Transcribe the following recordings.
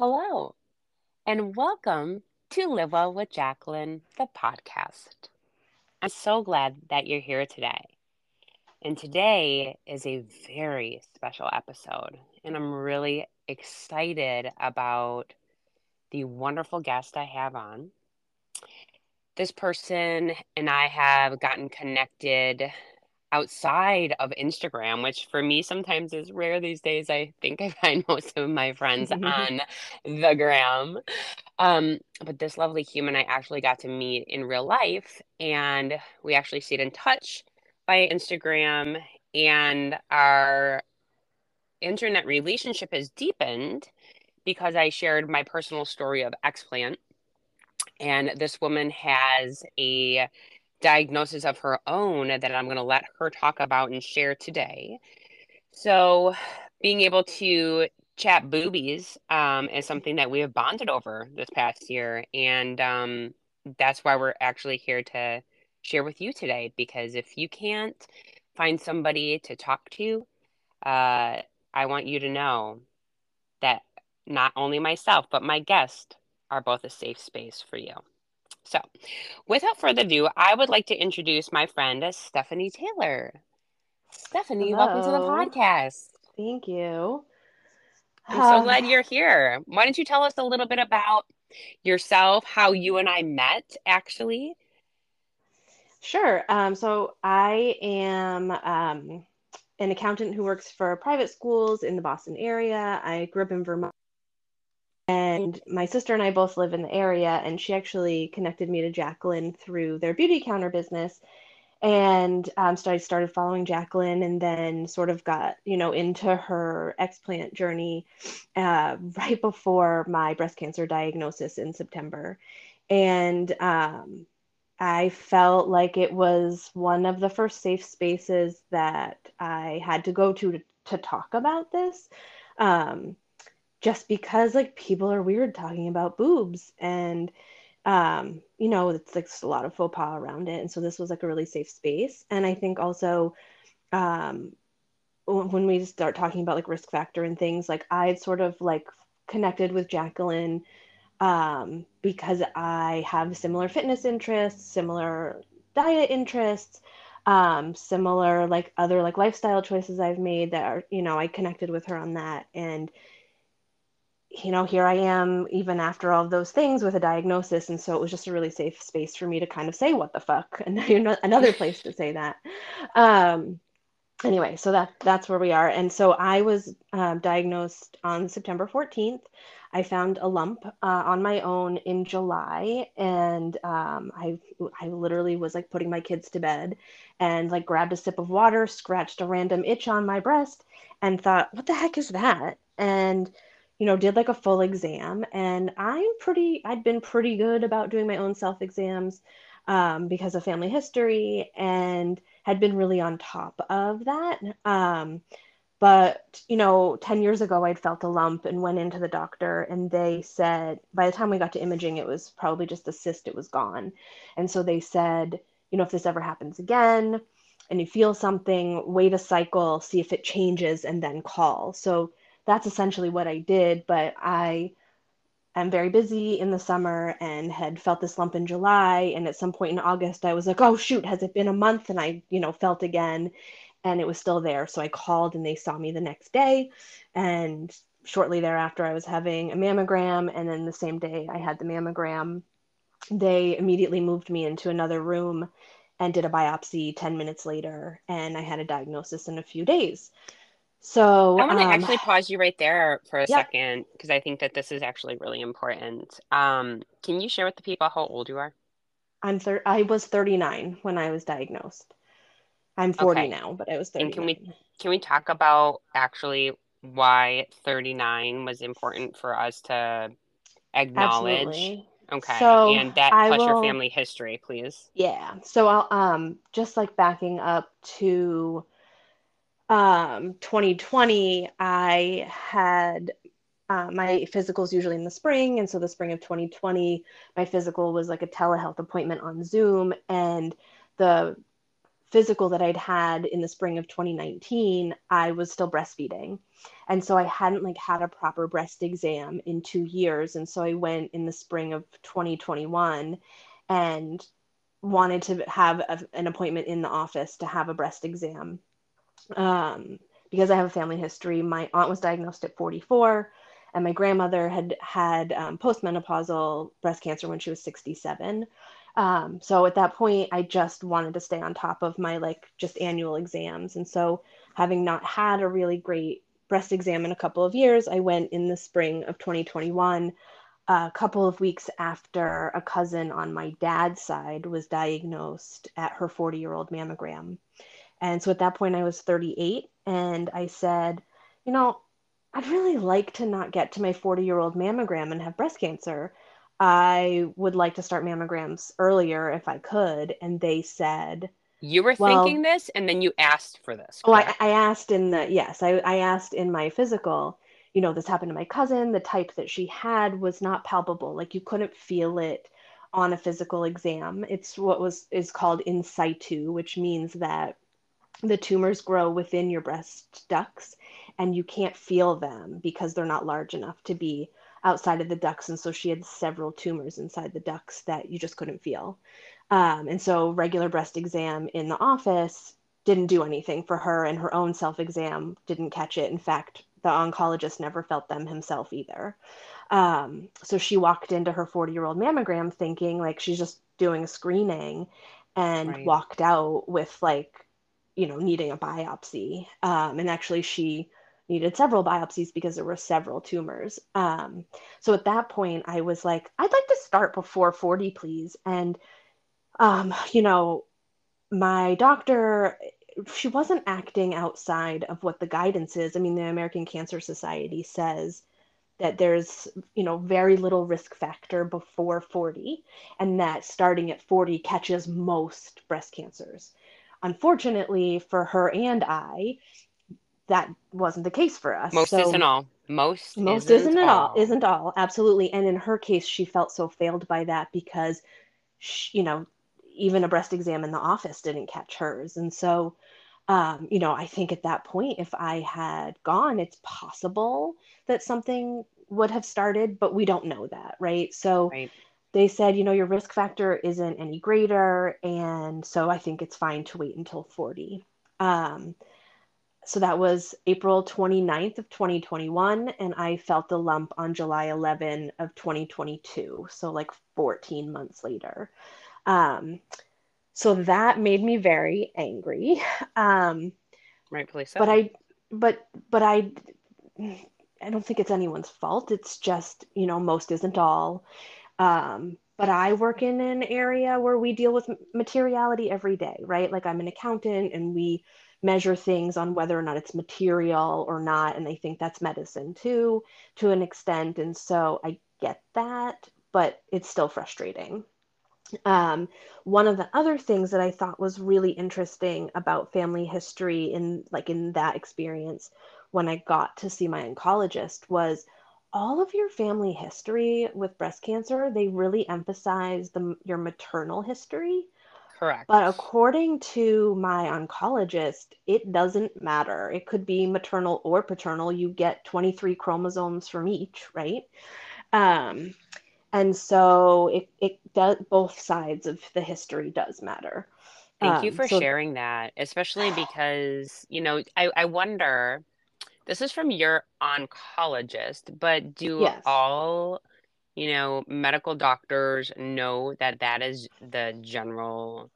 Hello, and welcome to Live Well with Jacqueline, the podcast. I'm so glad that you're here today. And today is a very special episode, and I'm really excited about the wonderful guest I have on. This person and I have gotten connected outside of Instagram, which for me sometimes is rare these days. I think I find most of my friends on the gram. Um, but this lovely human I actually got to meet in real life, and we actually stayed in touch by Instagram, and our internet relationship has deepened because I shared my personal story of explant. And this woman has a diagnosis of her own that I'm going to let her talk about and share today. So, being able to chat boobies um, is something that we have bonded over this past year. And um, that's why we're actually here to share with you today. Because if you can't find somebody to talk to, uh, I want you to know that not only myself, but my guest are both a safe space for you. So, without further ado, I would like to introduce my friend Stephanie Taylor. Stephanie, Hello. welcome to the podcast. Thank you. I'm so Um, glad you're here. Why don't you tell us a little bit about yourself, how you and I met, actually? Sure. Um, so I am um, an accountant who works for private schools in the Boston area. I grew up in Vermont, and my sister and I both live in the area, and she actually connected me to Jacqueline through their Beautycounter business. And um, so I started following Jacqueline and then sort of got, you know, into her explant journey uh, right before my breast cancer diagnosis in September. And um, I felt like it was one of the first safe spaces that I had to go to to, to talk about this. Um, just because like people are weird talking about boobs and um, you know, it's like a lot of faux pas around it. And so this was like a really safe space. And I think also um, when we start talking about like risk factor and things, like I'd sort of like connected with Jacqueline um, because I have similar fitness interests, similar diet interests, um, similar like other like lifestyle choices I've made that are, you know, I connected with her on that. And, you know, here I am even after all of those things with a diagnosis. And so it was just a really safe space for me to kind of say, what the fuck? And another place to say that. Um, anyway, so that that's where we are. And so I was um, diagnosed on September 14th. I found a lump uh, on my own in July, and um, I I literally was like putting my kids to bed, and like grabbed a sip of water, scratched a random itch on my breast, and thought, what the heck is that? And you know, did like a full exam, and I'm pretty. I'd been pretty good about doing my own self exams um, because of family history, and had been really on top of that. Um, but, you know, 10 years ago, I'd felt a lump and went into the doctor, and they said, by the time we got to imaging, it was probably just a cyst, it was gone. And so they said, you know, if this ever happens again and you feel something, wait a cycle, see if it changes, and then call. So that's essentially what I did. But I am very busy in the summer and had felt this lump in July. And at some point in August, I was like, oh, shoot, has it been a month? And I, you know, felt again and it was still there. So I called and they saw me the next day. And shortly thereafter, I was having a mammogram. And then the same day I had the mammogram, they immediately moved me into another room and did a biopsy 10 minutes later. And I had a diagnosis in a few days. So I want to um, actually pause you right there for a yeah. second because I think that this is actually really important. Um, can you share with the people how old you are? I'm thir- I was 39 when I was diagnosed. I'm 40 Okay. now, but I was And can we can we talk about actually why 39 was important for us to acknowledge? Absolutely. Okay. So And that I plus your family history, please. yeah. So I'll um just like backing up to um 2020, I had uh, my physical is usually in the spring, and so the spring of 2020, my physical was like a telehealth appointment on Zoom, and the physical that I'd had in the spring of 2019, I was still breastfeeding. And so I hadn't like had a proper breast exam in 2 years and so I went in the spring of 2021 and wanted to have a, an appointment in the office to have a breast exam. Um, because I have a family history, my aunt was diagnosed at 44 and my grandmother had had um, postmenopausal breast cancer when she was 67 um, so at that point, I just wanted to stay on top of my like just annual exams. And so, having not had a really great breast exam in a couple of years, I went in the spring of 2021, a couple of weeks after a cousin on my dad's side was diagnosed at her 40 year old mammogram. And so at that point, I was 38, and I said, you know, I'd really like to not get to my 40 year old mammogram and have breast cancer. I would like to start mammograms earlier if I could. And they said, You were Well- thinking this and then you asked for this. Oh, I. I asked in the, yes, I, I asked in my physical, you know, this happened to my cousin. The type that she had was not palpable. Like you couldn't feel it on a physical exam. It's what was is called in situ, which means that the tumors grow within your breast ducts and you can't feel them because they're not large enough to be outside of the ducts. And so she had several tumors inside the ducts that you just couldn't feel. Um, and so regular breast exam in the office didn't do anything for her, and her own self exam didn't catch it. In fact, the oncologist never felt them himself either. Um, so she walked into her 40 year old mammogram thinking like she's just doing a screening and Right. walked out with like, you know, needing a biopsy. Um, and actually, she needed several biopsies because there were several tumors. Um, so at that point, I was like, I'd like to start before 40, please. And, um, you know, my doctor, she wasn't acting outside of what the guidance is. I mean, the American Cancer Society says that there's, you know, very little risk factor before 40, and that starting at 40 catches most breast cancers. Unfortunately for her and I, that wasn't the case for us. Most So- isn't all. Most most isn't, isn't, it all isn't all absolutely and in her case she felt so failed by that because she, you know even a breast exam in the office didn't catch hers and so um, you know i think at that point if i had gone it's possible that something would have started but we don't know that right so Right. They said you know your risk factor isn't any greater and so i think it's fine to wait until 40 um, so that was April 29th of 2021 and I felt the lump on July 11 of 2022 so like 14 months later. Um, so that made me very angry. Um, Rightfully so. but I but but I I don't think it's anyone's fault. It's just you know most isn't all um, but I work in an area where we deal with materiality every day right? Like I'm an accountant and we measure things on whether or not it's material or not and they think that's medicine too to an extent and so i get that but it's still frustrating. Um, one of the other things that i thought was really interesting about family history in like in that experience when i got to see my oncologist was all of your family history with breast cancer they really emphasize the your maternal history Correct. but according to my oncologist, it doesn't matter. It could be maternal or paternal. You get 23 chromosomes from each, right? Um, and so it, it does, both sides of the history does matter. Thank you Um, for so- sharing that, especially because, you know, I, I wonder, this is from your oncologist, but do Yes. all, you know, medical doctors know that that is the generalized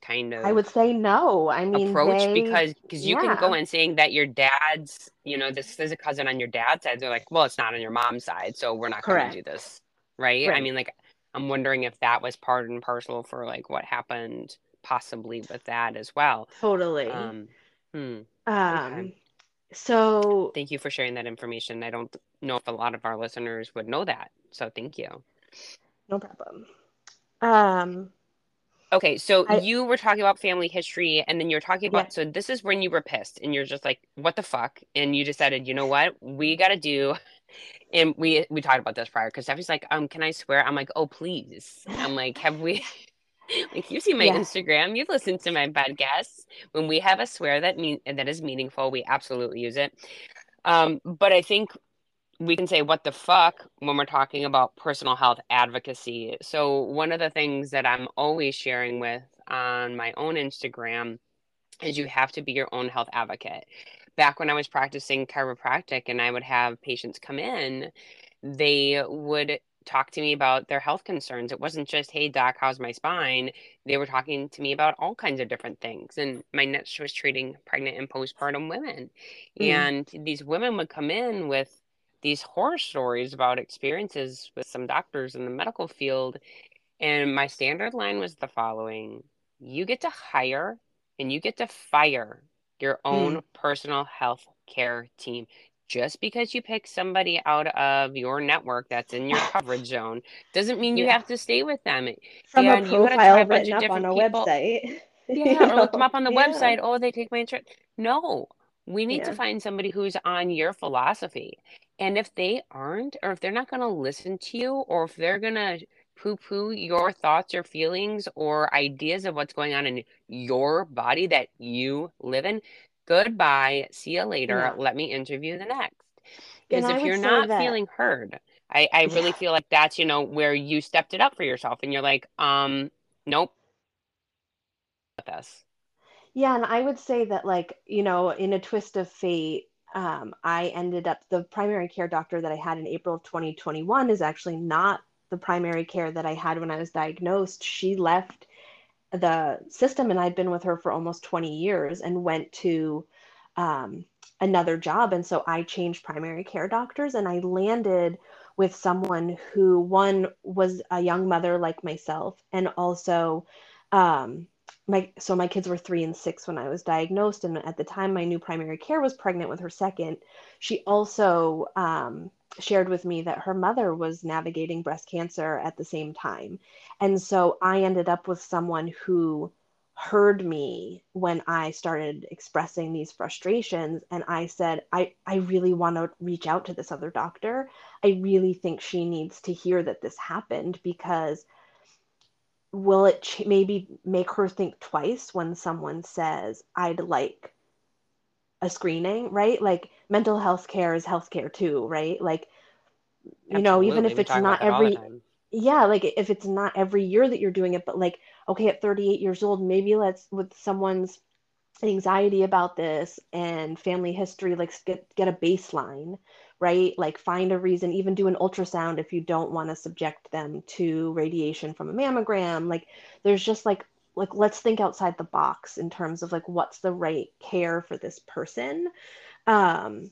kind of I would say no. I mean, approach they, because because you can go yeah. in saying that your dad's, you know, this is a cousin on your dad's side. They're like, well, it's not on your mom's side, so we're not going to do this, right? I mean, like, I'm wondering if that was part and parcel for like what happened possibly with that as well. totally. Um, hmm. um, so Thank you for sharing that information. I don't know if a lot of our listeners would know that, so thank you. no problem. Um, Okay, so I- you were talking about family history, and then you're talking about, Yeah. so this is when you were pissed, and you're just like, what the fuck? And you decided, you know what? We got to do, and we we talked about this prior, because Stephanie's like, um, can I swear? I'm like, oh, please. I'm like, have we, like you see my Yeah. Instagram, you've listened to my podcasts. When we have a swear that mean that is meaningful, we absolutely use it. Um, but I think we can say what the fuck when we're talking about personal health advocacy. So one of the things that I'm always sharing with on my own Instagram is you have to be your own health advocate. Back when I was practicing chiropractic and I would have patients come in, they would talk to me about their health concerns. It wasn't just, hey, doc, how's my spine? They were talking to me about all kinds of different things. And my niche was treating pregnant and postpartum women. Mm. And these women would come in with these horror stories about experiences with some doctors in the medical field. And my standard line was the following You get to hire and you get to fire your own Mm. personal health care team. Just because you pick somebody out of your network that's in your coverage zone doesn't mean you Yeah. have to stay with them. From And a you profile a written of up on a people. website. Yeah, or look them up on the Yeah. website. Oh, they take my insurance. No, we need to find somebody who's on your philosophy. And if they aren't, or if they're not going to listen to you, or if they're going to poo poo your thoughts or feelings or ideas of what's going on in your body that you live in, goodbye. See you later. No. Let me interview the next. Because if you're not that feeling heard, I, I really yeah. feel like that's, you know, where you stepped it up for yourself and you're like, um, nope, with this. Yeah, and I would say that like, you know, in a twist of fate, um, I ended up the primary care doctor that I had in April of 2021 is actually not the primary care that I had when I was diagnosed. She left the system and I'd been with her for almost 20 years and went to um, another job. And so I changed primary care doctors and I landed with someone who, one, was a young mother like myself, and also, um, my so my kids were three and six when I was diagnosed, and at the time my new primary care was pregnant with her second. She also um, shared with me that her mother was navigating breast cancer at the same time, and so I ended up with someone who heard me when I started expressing these frustrations. And I said, I, I really want to reach out to this other doctor. I really think she needs to hear that this happened because will it ch- maybe make her think twice when someone says, I'd like a screening, right? Like mental health care is healthcare too, right? Like, you know, even if We it's not that all the every yeah like if it's not every year that you're doing it but like okay at 38 years old maybe let's with someone's anxiety about this and family history like get get a baseline right like find a reason even do an ultrasound if you don't want to subject them to radiation from a mammogram like there's just like like let's think outside the box in terms of like what's the right care for this person. Um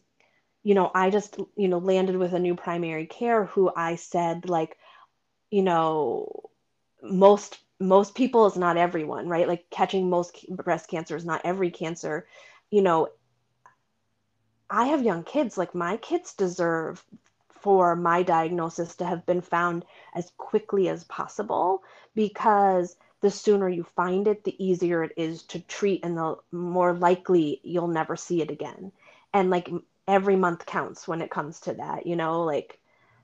you know i just you know landed with a new primary care who i said like you know most most people is not everyone right? Like catching most breast cancer is not every cancer. You know i have young kids. Like my kids deserve for my diagnosis to have been found as quickly as possible because the sooner you find it the easier it is to treat and the more likely you'll never see it again. And like every month counts when it comes to that you know? Like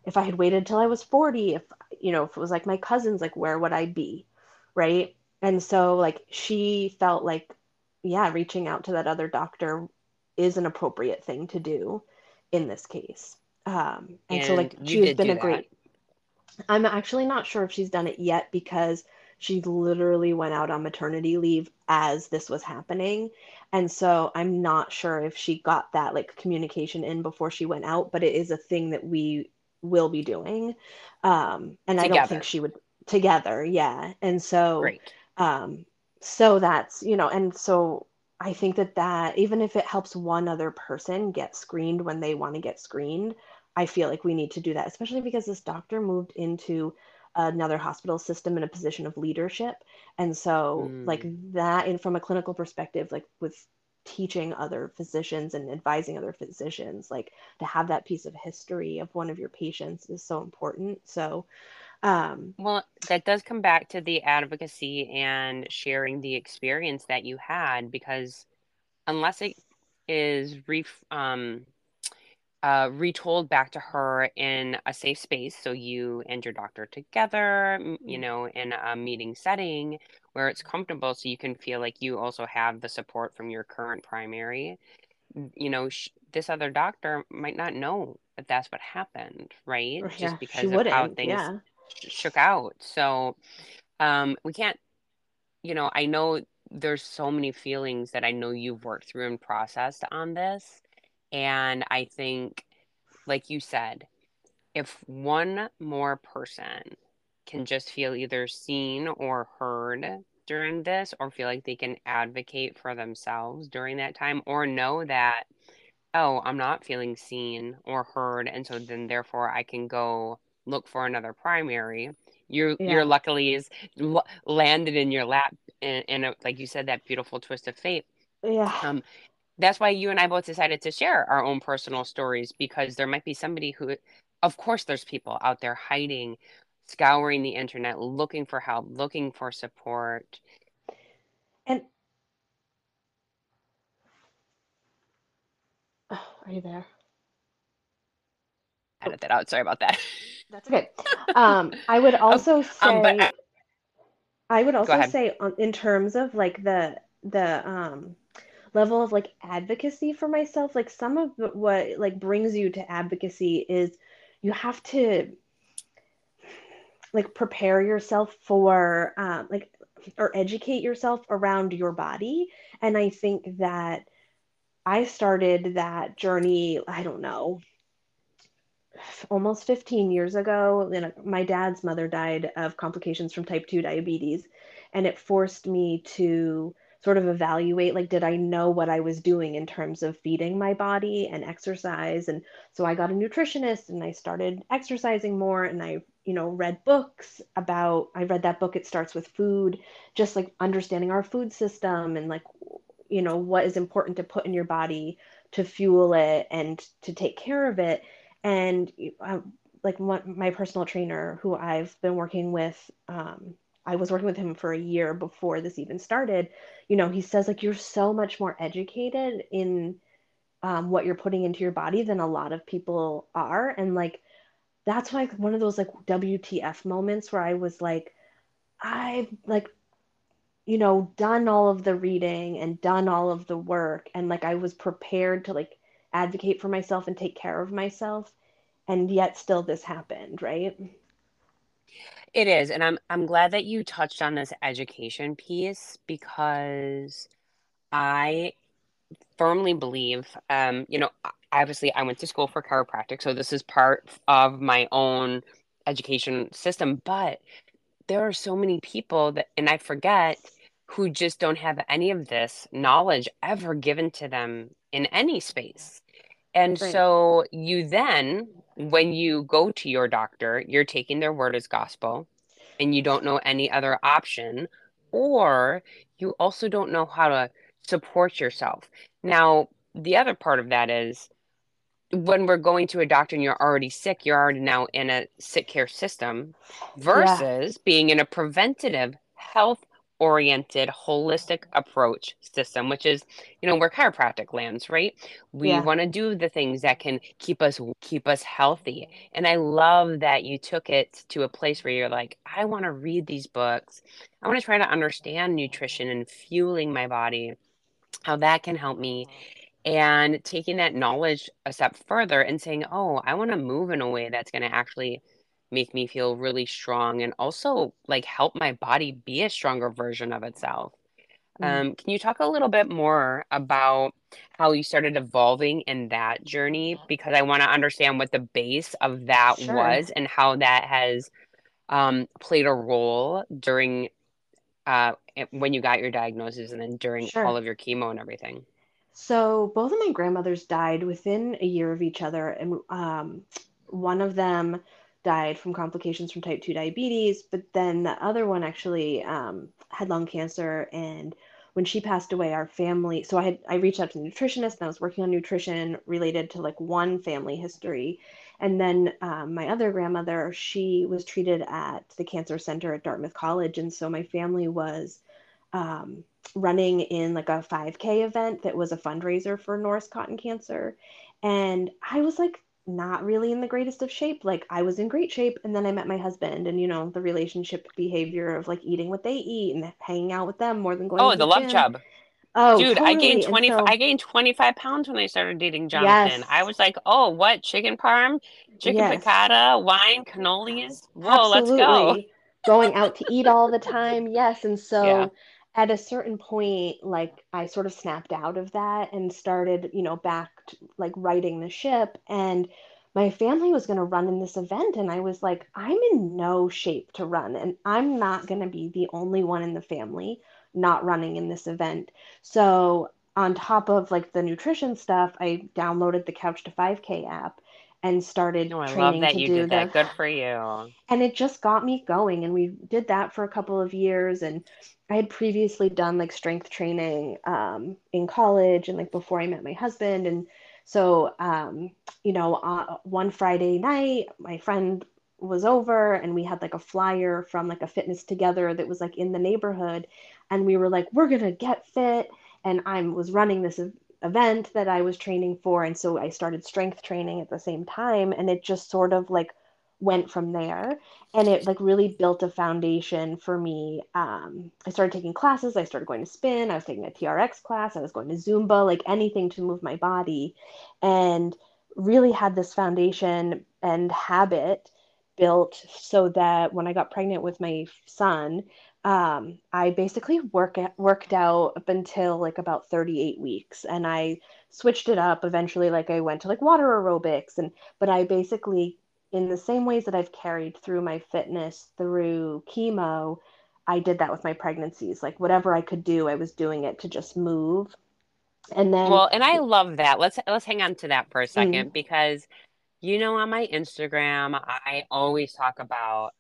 if i had waited till i was 40 if you know if it was like my cousins like where would i be? Right? And so like she felt like yeah reaching out to that other doctor is an appropriate thing to do in this case. Um, and so like she's been a that. great i'm actually not sure if she's done it yet because she literally went out on maternity leave as this was happening. And so i'm not sure if she got that like communication in before she went out but it is a thing that we will be doing um, and i don't think she would together yeah. And so Great. um, so that's you know and so i think that that even if it helps one other person get screened when they want to get screened i feel like we need to do that especially because this doctor moved into another hospital system in a position of leadership and so like Mm. that and from a clinical perspective like with teaching other physicians and advising other physicians like to have that piece of history of one of your patients is so important so um Well, that does come back to the advocacy and sharing the experience that you had because unless it is ref um uh, retold back to her in a safe space. So you and your doctor together, you Mm. know, in a meeting setting where it's comfortable so you can feel like you also have the support from your current primary. You know, sh- this other doctor might not know that that's what happened, right? Or, Just yeah, because of how things Yeah. sh- shook out. So um, we can't, you know, I know there's so many feelings that I know you've worked through and processed on this. And I think, like you said, if one more person can just feel either seen or heard during this, or feel like they can advocate for themselves during that time, or know that, oh, I'm not feeling seen or heard, and so then therefore I can go look for another primary. You're you're luckily is landed in your lap and, a, like you said that beautiful twist of fate. Yeah. Um, that's why you and I both decided to share our own personal stories because there might be somebody who, of course, there's people out there hiding, scouring the internet, looking for help, looking for support. And oh, are you there? Edit that out. Sorry about that. That's okay. Um, I would also say, Um, I- I would also say, on, in terms of like the the um, level of like advocacy for myself, like some of what like brings you to advocacy is you have to like prepare yourself for um, like or educate yourself around your body, and I think that I started that journey. I don't know almost 15 years ago know, my dad's mother died of complications from type 2 diabetes and it forced me to sort of evaluate like did i know what i was doing in terms of feeding my body and exercise? And so i got a nutritionist and i started exercising more and i you know read books about i read that book it starts with food just like understanding our food system and like you know what is important to put in your body to fuel it and to take care of it. And uh, like my personal trainer who i've been working with um, i was working with him for a year before this even started you know he says like you're so much more educated in um, what you're putting into your body than a lot of people are. And like that's like one of those like wtf moments where i was like i've like you know done all of the reading and done all of the work and like i was prepared to like advocate for myself and take care of myself and yet still this happened right It is, and I'm I'm glad that you touched on this education piece because I firmly believe, um, you know, obviously I went to school for chiropractic, so this is part of my own education system, but there are so many people that, and I forget, who just don't have any of this knowledge ever given to them in any space. And Right. so you then, when you go to your doctor, you're taking their word as gospel and you don't know any other option, or you also don't know how to support yourself. Now, the other part of that is when we're going to a doctor and you're already sick, you're already now in a sick care system versus being in a preventative health oriented holistic approach system which is you know where chiropractic lands right? We Yeah. want to do the things that can keep us keep us healthy. And i love that you took it to a place where you're like i want to read these books. I want to try to understand nutrition and fueling my body how that can help me mm-hmm. and taking that knowledge a step further and saying oh i want to move in a way that's going to actually make me feel really strong and also like help my body be a stronger version of itself. Mm. Um, can you talk a little bit more about how you started evolving in that journey? Because I want to understand what the base of that Sure. was and how that has um, played a role during uh, when you got your diagnosis and then during Sure. all of your chemo and everything. So both of my grandmothers died within a year of each other, and um, one of them died from complications from type 2 diabetes, but then the other one actually um, had lung cancer. And when she passed away, our family, so I had I reached out to the nutritionist and I was working on nutrition related to like one family history. And then um, my other grandmother, she was treated at the cancer center at Dartmouth College, and so my family was um, running in like a 5K event that was a fundraiser for Norris Cotton Cancer. And I was like not really in the greatest of shape. Like I was in great shape and then I met my husband and you know, the relationship behavior of like eating what they eat and hanging out with them more than going oh, the, the love gym. chub. Oh, Dude, I gained totally. 20 so, I gained 25 pounds when I started dating Jonathan. I was like, "Oh, what? Chicken parm, chicken yes, piccata, wine, cannolis? Whoa, let's go." Going out to eat all the time. Yes. And Yeah. At a certain point, like I sort of snapped out of that and started, you know, back to, like righting the ship. And my family was going to run in this event. And I was like, I'm in no shape to run. And I'm not going to be the only one in the family not running in this event. So on top of like the nutrition stuff, I downloaded the Couch to 5K app and started No, I love training that to you do did the that. Good for you. and it just got me going and we did that for a couple of years and i had previously done like strength training um, in college and like before i met my husband and so um, you know uh, one friday night my friend was over and we had like a flyer from like a fitness together that was like in the neighborhood and we were like we're gonna get fit and i was running this event that i was training for and so i started strength training at the same time and it just sort of like went from there. And it like really built a foundation for me. Um, i started taking classes i started going to spin i was taking a trx class i was going to zumba like anything to move my body and really had this foundation and habit built so that when i got pregnant with my son um, i basically work worked out up until like about 38 weeks and i switched it up eventually like i went to like water aerobics and but i basically in the same ways that I've carried through my fitness through chemo, I did that with my pregnancies. Like whatever I could do, I was doing it to just move. And then, Well, and I love that. Let's let's hang on to that for a mm, second because you know on my Instagram, I always talk about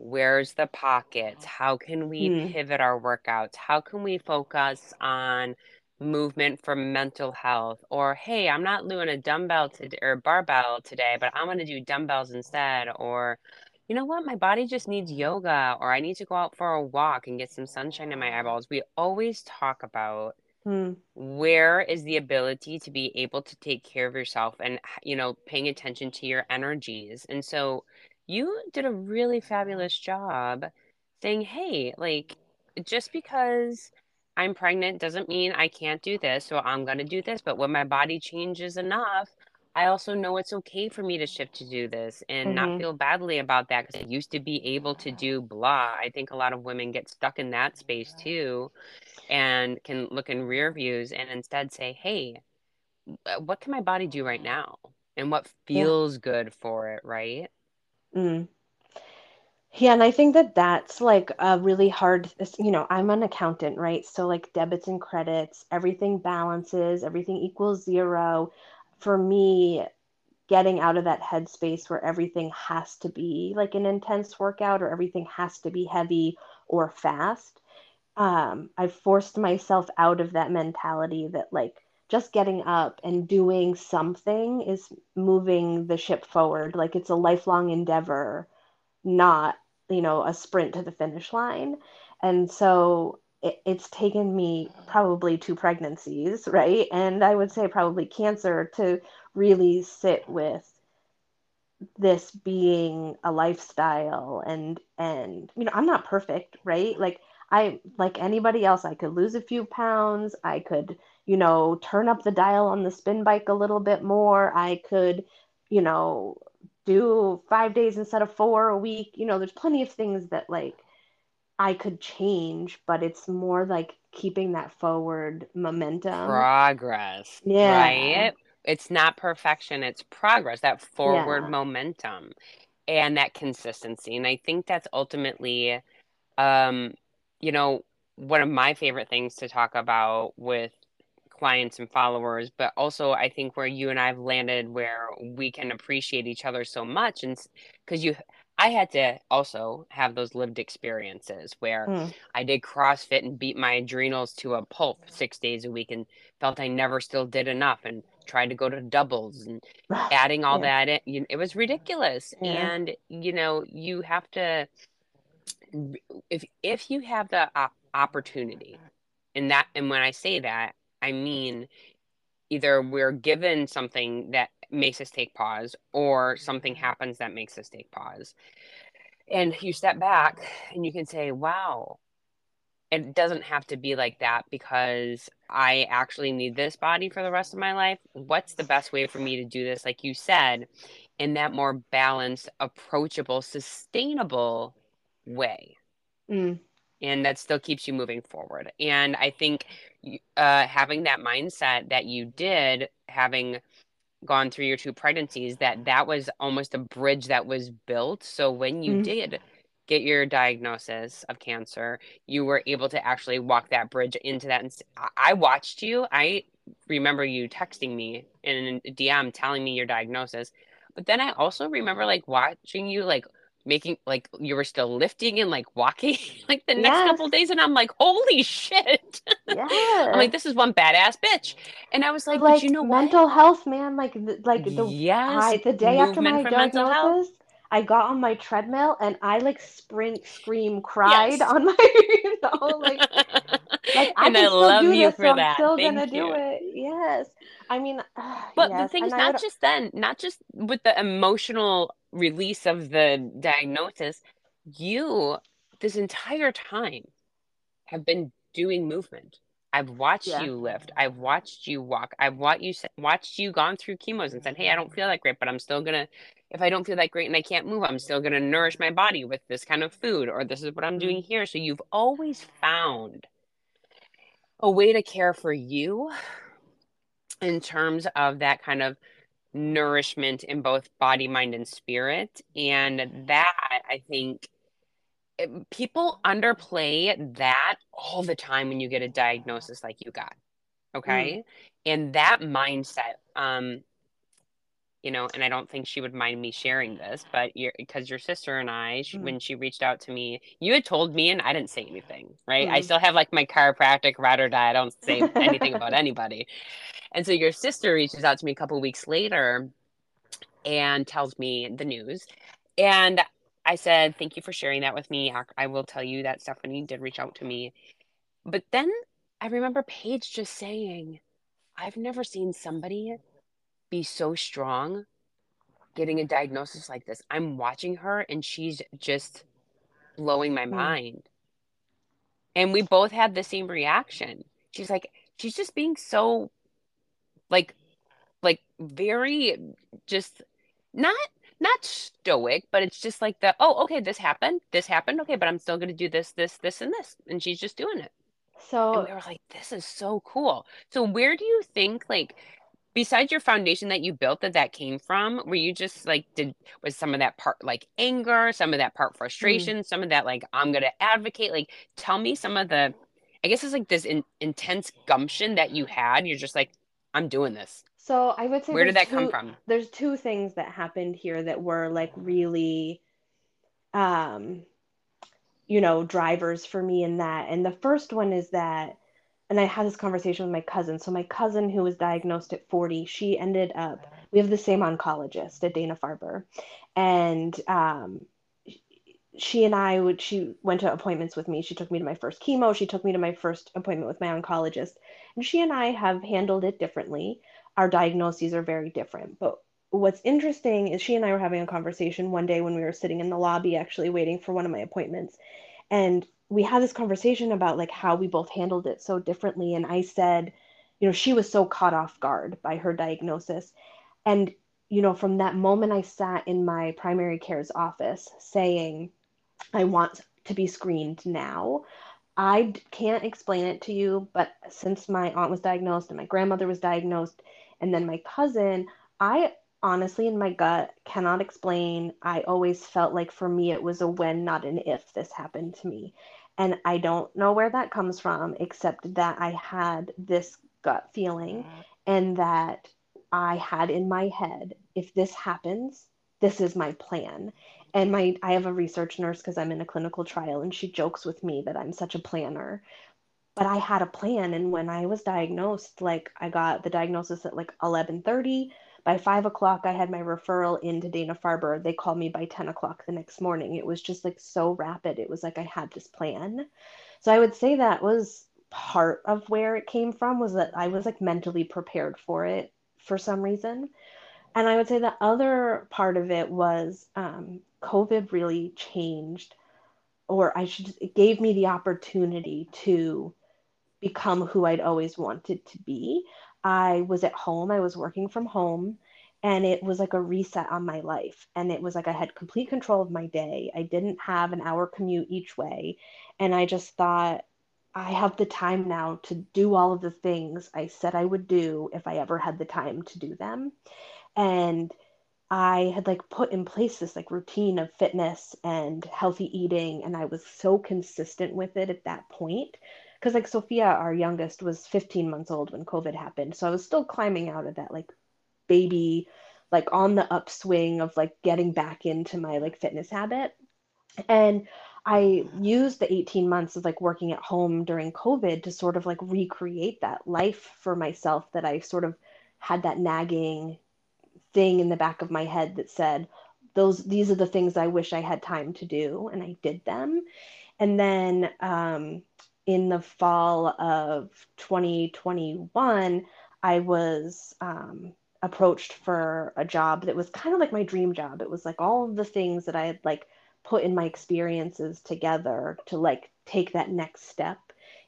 where's the pockets? How can we mm, pivot our workouts? How can we focus on movement for mental health? Or hey, I'm not doing a dumbbell today or barbell today, but I'm going to do dumbbells instead. Or you know what? My body just needs yoga, or I need to go out for a walk and get some sunshine in my eyeballs. We always talk about mm, where is the ability to be able to take care of yourself and you know paying attention to your energies and so you did a really fabulous job saying hey like just because i'm pregnant doesn't mean i can't do this so i'm going to do this but when my body changes enough i also know it's okay for me to shift to do this and not mm-hmm, feel badly about that because i used to be able to do blah i think a lot of women get stuck in that space too and can look in rear views and instead say, hey, uh, what can my body do right now? And what yeah. feels good for it, right? Mm. Yeah, and I think that that's like a really hard, you know, I'm an accountant, right? So like debits and credits, everything balances, everything equals zero. For me, getting out of that headspace where everything has to be like an intense workout or everything has to be heavy or fast. Um, I've forced myself out of that mentality that like just getting up and doing something is moving the ship forward. Like it's a lifelong endeavor, not, you know, a sprint to the finish line. And so it, it's taken me probably two pregnancies, right? And I would say probably cancer to really sit with this being a lifestyle and and you know i'm not perfect right like i like anybody else i could lose a few pounds i could you know turn up the dial on the spin bike a little bit more. I could you know do five days instead of four a week. You know there's plenty of things that like i could change but it's more like keeping that forward momentum. Progress, yeah. right? It's not perfection, it's progress, that forward yeah. momentum and that consistency. And I think that's ultimately, um, you know, one of my favorite things to talk about with clients and followers, but also I think where you and I have landed where we can appreciate each other so much and because you I had to also have those lived experiences where mm. I did CrossFit and beat my adrenals to a pulp 6 days a week and felt I never still did enough and tried to go to doubles and adding all yeah that in, it was ridiculous. yeah And you know, you have to if if you have the op- opportunity and that and when I say that I mean either we're given something that makes us take pause or something happens that makes us take pause and you step back and you can say wow it doesn't have to be like that because I actually need this body for the rest of my life. What's the best way for me to do this? Like you said, in that more balanced, approachable, sustainable way. Mm. And that still keeps you moving forward. And I think uh, having that mindset that you did, having gone through your two pregnancies, that that was almost a bridge that was built. So when you mm. did get your diagnosis of cancer, you were able to actually walk that bridge into that. And I watched you. I remember you texting me in a DM telling me your diagnosis. But then I also remember like watching you like making like you were still lifting and like walking like the next yes. couple days and I'm like holy shit. Yeah. I'm like this is one badass bitch. And I was like, like you know mental what? health man like the, like the yes, I, the day after my diagnosis I got on my treadmill and I like sprint, scream, cried yes. on my, you know, like, like I and I love you for so that. I'm still Thank gonna you. do it. Yes, I mean, but yes. the thing is, not would... just then, not just with the emotional release of the diagnosis, you this entire time have been doing movement. I've watched yeah. you lift. I've watched you walk. I've watched you watched you gone through chemos and said, "Hey, I don't feel that great, but I'm still gonna. If I don't feel that great and I can't move, I'm still gonna nourish my body with this kind of food, or this is what I'm doing mm-hmm. here." So you've always found a way to care for you in terms of that kind of nourishment in both body, mind, and spirit, and that I think people underplay that all the time when you get a diagnosis like you got okay mm. and that mindset um you know and i don't think she would mind me sharing this but because your sister and i she, mm. when she reached out to me you had told me and i didn't say anything right mm. i still have like my chiropractic ride or die i don't say anything about anybody and so your sister reaches out to me a couple weeks later and tells me the news and I said, Thank you for sharing that with me. I will tell you that Stephanie did reach out to me. But then I remember Paige just saying, I've never seen somebody be so strong getting a diagnosis like this. I'm watching her and she's just blowing my mm. mind. And we both had the same reaction. She's like, she's just being so like like very just not not stoic, but it's just like the oh, okay, this happened, this happened, okay, but I'm still gonna do this, this, this, and this, and she's just doing it. So and we were like, this is so cool. So where do you think like besides your foundation that you built that that came from were you just like did was some of that part like anger some of that part frustration mm. some of that like i'm gonna advocate like tell me some of the i guess it's like this in, intense gumption that you had you're just like i'm doing this so I would say where did that two, come from? There's two things that happened here that were like really, um, you know, drivers for me in that. And the first one is that, and I had this conversation with my cousin. So my cousin who was diagnosed at 40, she ended up. We have the same oncologist at Dana Farber, and um, she and I would she went to appointments with me. She took me to my first chemo. She took me to my first appointment with my oncologist. And she and I have handled it differently our diagnoses are very different. But what's interesting is she and I were having a conversation one day when we were sitting in the lobby, actually waiting for one of my appointments. And we had this conversation about like how we both handled it so differently. And I said, you know, she was so caught off guard by her diagnosis. And, you know, from that moment, I sat in my primary care's office saying, I want to be screened now. I can't explain it to you, but since my aunt was diagnosed and my grandmother was diagnosed, and then my cousin, I honestly, in my gut, cannot explain. I always felt like for me, it was a when, not an if this happened to me. And I don't know where that comes from, except that I had this gut feeling and that I had in my head if this happens, this is my plan. And my I have a research nurse because I'm in a clinical trial and she jokes with me that I'm such a planner but I had a plan. And when I was diagnosed, like I got the diagnosis at like 11:30. By five o'clock, I had my referral into Dana Farber. They called me by 10 o'clock the next morning. It was just like so rapid. It was like I had this plan. So I would say that was part of where it came from was that I was like mentally prepared for it for some reason. And I would say the other part of it was um, COVID really changed, or I should, it gave me the opportunity to become who I'd always wanted to be. I was at home, I was working from home, and it was like a reset on my life. And it was like I had complete control of my day. I didn't have an hour commute each way. And I just thought, I have the time now to do all of the things I said I would do if I ever had the time to do them. And I had like put in place this like routine of fitness and healthy eating and I was so consistent with it at that point because like Sophia our youngest was 15 months old when covid happened so I was still climbing out of that like baby like on the upswing of like getting back into my like fitness habit and I used the 18 months of like working at home during COVID to sort of like recreate that life for myself that I sort of had that nagging thing in the back of my head that said, those these are the things I wish I had time to do, and I did them. And then um, in the fall of 2021, I was um, approached for a job that was kind of like my dream job. It was like all of the things that I had like put in my experiences together to like take that next step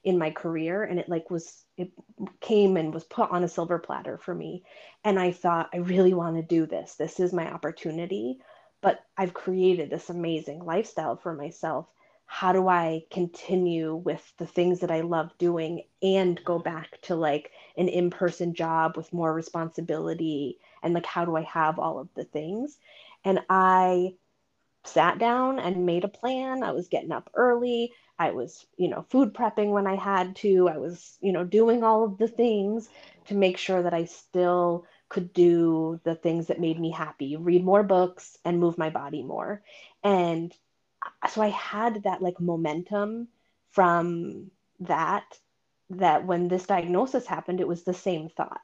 in my career. And it like was it came and was put on a silver platter for me. And i thought i really want to do this. This is my opportunity. But i've created this amazing lifestyle for myself how do i continue with the things that i love doing and go back to like an in-person job with more responsibility and like how do i have all of the things and i sat down and made a plan i was getting up early I was, you know, food prepping when I had to. I was, you know, doing all of the things to make sure that I still could do the things that made me happy, read more books and move my body more. And so I had that like momentum from that that when this diagnosis happened it was the same thought.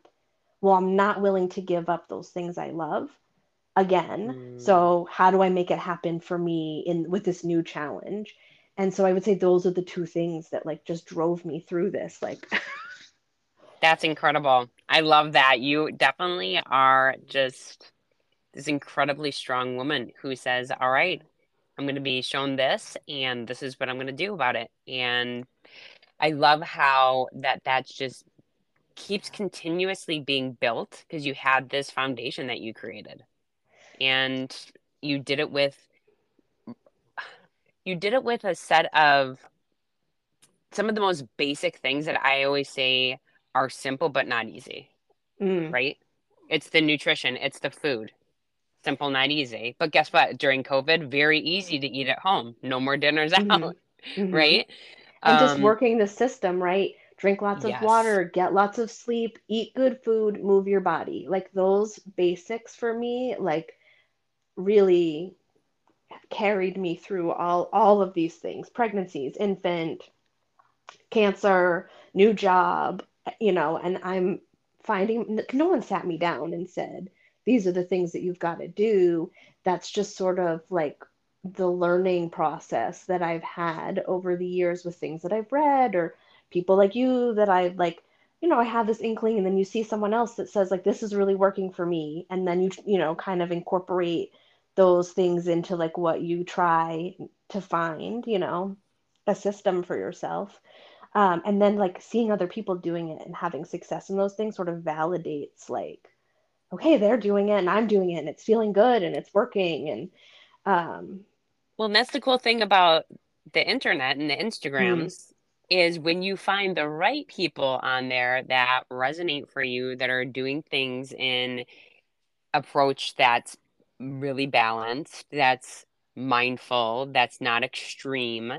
Well, I'm not willing to give up those things I love again. Mm. So how do I make it happen for me in with this new challenge? and so i would say those are the two things that like just drove me through this like that's incredible i love that you definitely are just this incredibly strong woman who says all right i'm going to be shown this and this is what i'm going to do about it and i love how that that's just keeps continuously being built because you had this foundation that you created and you did it with you did it with a set of some of the most basic things that I always say are simple but not easy. Mm. Right? It's the nutrition, it's the food. Simple, not easy. But guess what? During COVID, very easy to eat at home. No more dinners mm-hmm. out. Mm-hmm. Right? And um, just working the system, right? Drink lots of yes. water, get lots of sleep, eat good food, move your body. Like those basics for me, like really carried me through all all of these things pregnancies infant cancer new job you know and i'm finding no one sat me down and said these are the things that you've got to do that's just sort of like the learning process that i've had over the years with things that i've read or people like you that i like you know i have this inkling and then you see someone else that says like this is really working for me and then you you know kind of incorporate those things into like what you try to find, you know, a system for yourself. Um, and then like seeing other people doing it and having success in those things sort of validates like, okay, they're doing it and I'm doing it and it's feeling good and it's working. And um, well, and that's the cool thing about the internet and the Instagrams. Mm-hmm is when you find the right people on there that resonate for you that are doing things in approach that's really balanced, that's mindful, that's not extreme.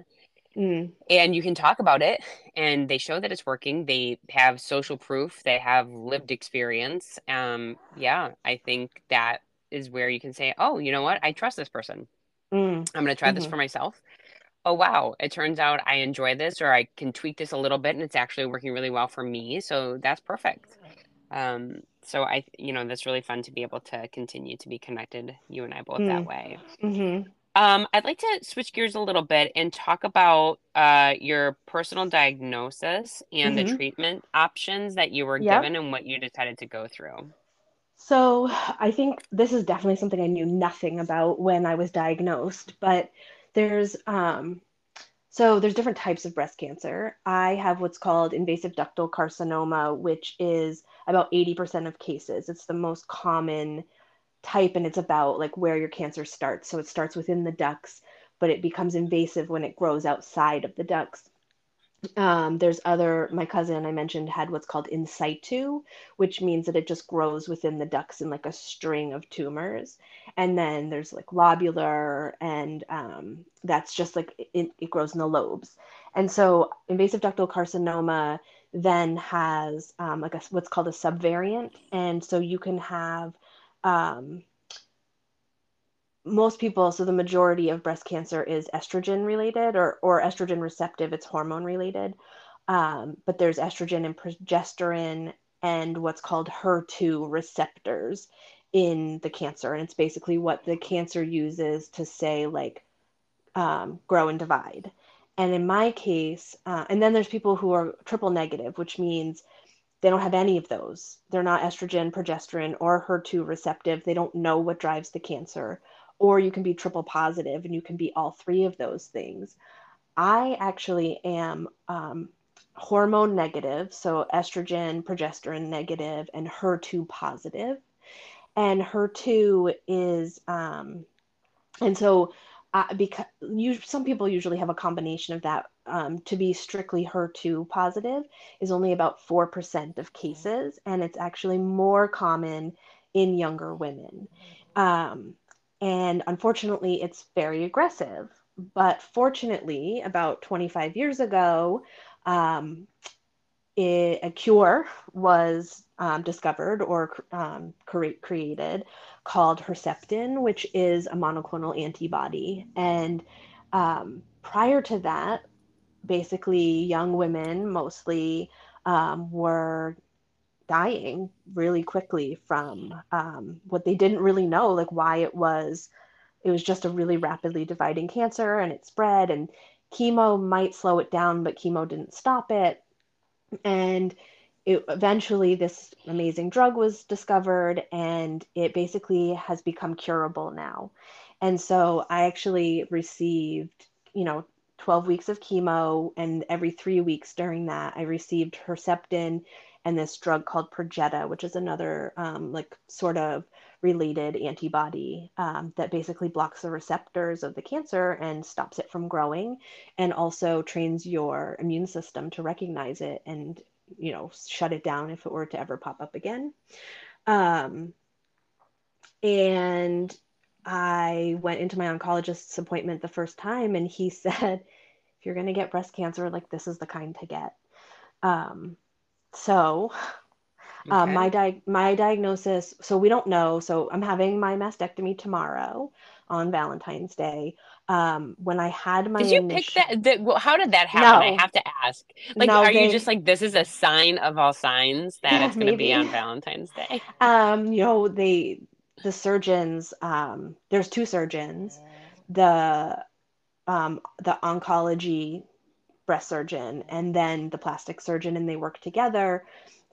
Mm. And you can talk about it and they show that it's working. They have social proof, they have lived experience. Um, yeah, I think that is where you can say, oh, you know what? I trust this person. Mm. I'm going to try mm-hmm. this for myself. Oh, wow. It turns out I enjoy this or I can tweak this a little bit and it's actually working really well for me. So that's perfect. Um, so I, you know, that's really fun to be able to continue to be connected, you and I both mm. that way. Mm-hmm. Um, I'd like to switch gears a little bit and talk about uh, your personal diagnosis and mm-hmm. the treatment options that you were yep. given and what you decided to go through. So I think this is definitely something I knew nothing about when I was diagnosed, but there's um, so there's different types of breast cancer. I have what's called invasive ductal carcinoma, which is about 80% of cases. It's the most common type and it's about like where your cancer starts. So it starts within the ducts, but it becomes invasive when it grows outside of the ducts. Um, there's other, my cousin I mentioned had what's called in situ, which means that it just grows within the ducts in like a string of tumors. And then there's like lobular, and um, that's just like it, it grows in the lobes. And so invasive ductal carcinoma then has um, like a, what's called a subvariant. And so you can have um, most people, so the majority of breast cancer is estrogen related or, or estrogen receptive, it's hormone related. Um, but there's estrogen and progesterone and what's called HER2 receptors in the cancer. And it's basically what the cancer uses to say, like, um, grow and divide. And in my case, uh, and then there's people who are triple negative, which means they don't have any of those. They're not estrogen, progesterone, or HER2 receptive. They don't know what drives the cancer or you can be triple positive and you can be all three of those things. I actually am um, hormone negative, so estrogen, progesterone negative, and HER2 positive. And HER2 is, um, and so uh, because you, some people usually have a combination of that. Um, to be strictly HER2 positive is only about 4% of cases, and it's actually more common in younger women. Um, and unfortunately, it's very aggressive. But fortunately, about 25 years ago, um, it, a cure was um, discovered or um, cre- created called Herceptin, which is a monoclonal antibody. And um, prior to that, basically, young women mostly um, were dying really quickly from um, what they didn't really know, like why it was. It was just a really rapidly dividing cancer and it spread, and chemo might slow it down, but chemo didn't stop it. And it, eventually, this amazing drug was discovered, and it basically has become curable now. And so I actually received, you know, 12 weeks of chemo, and every three weeks during that, I received Herceptin and this drug called Perjeta, which is another um, like sort of related antibody um, that basically blocks the receptors of the cancer and stops it from growing, and also trains your immune system to recognize it and you know shut it down if it were to ever pop up again. Um, and I went into my oncologist's appointment the first time, and he said, "If you're going to get breast cancer, like this is the kind to get." Um, so, uh, okay. my di- my diagnosis. So we don't know. So I'm having my mastectomy tomorrow on Valentine's Day. Um, when I had my did you initial... pick that? Did, how did that happen? No. I have to ask. Like, no, are they... you just like this is a sign of all signs that yeah, it's going to be on Valentine's Day? Um, you know, they the surgeons. Um, there's two surgeons. The um, the oncology breast surgeon and then the plastic surgeon and they work together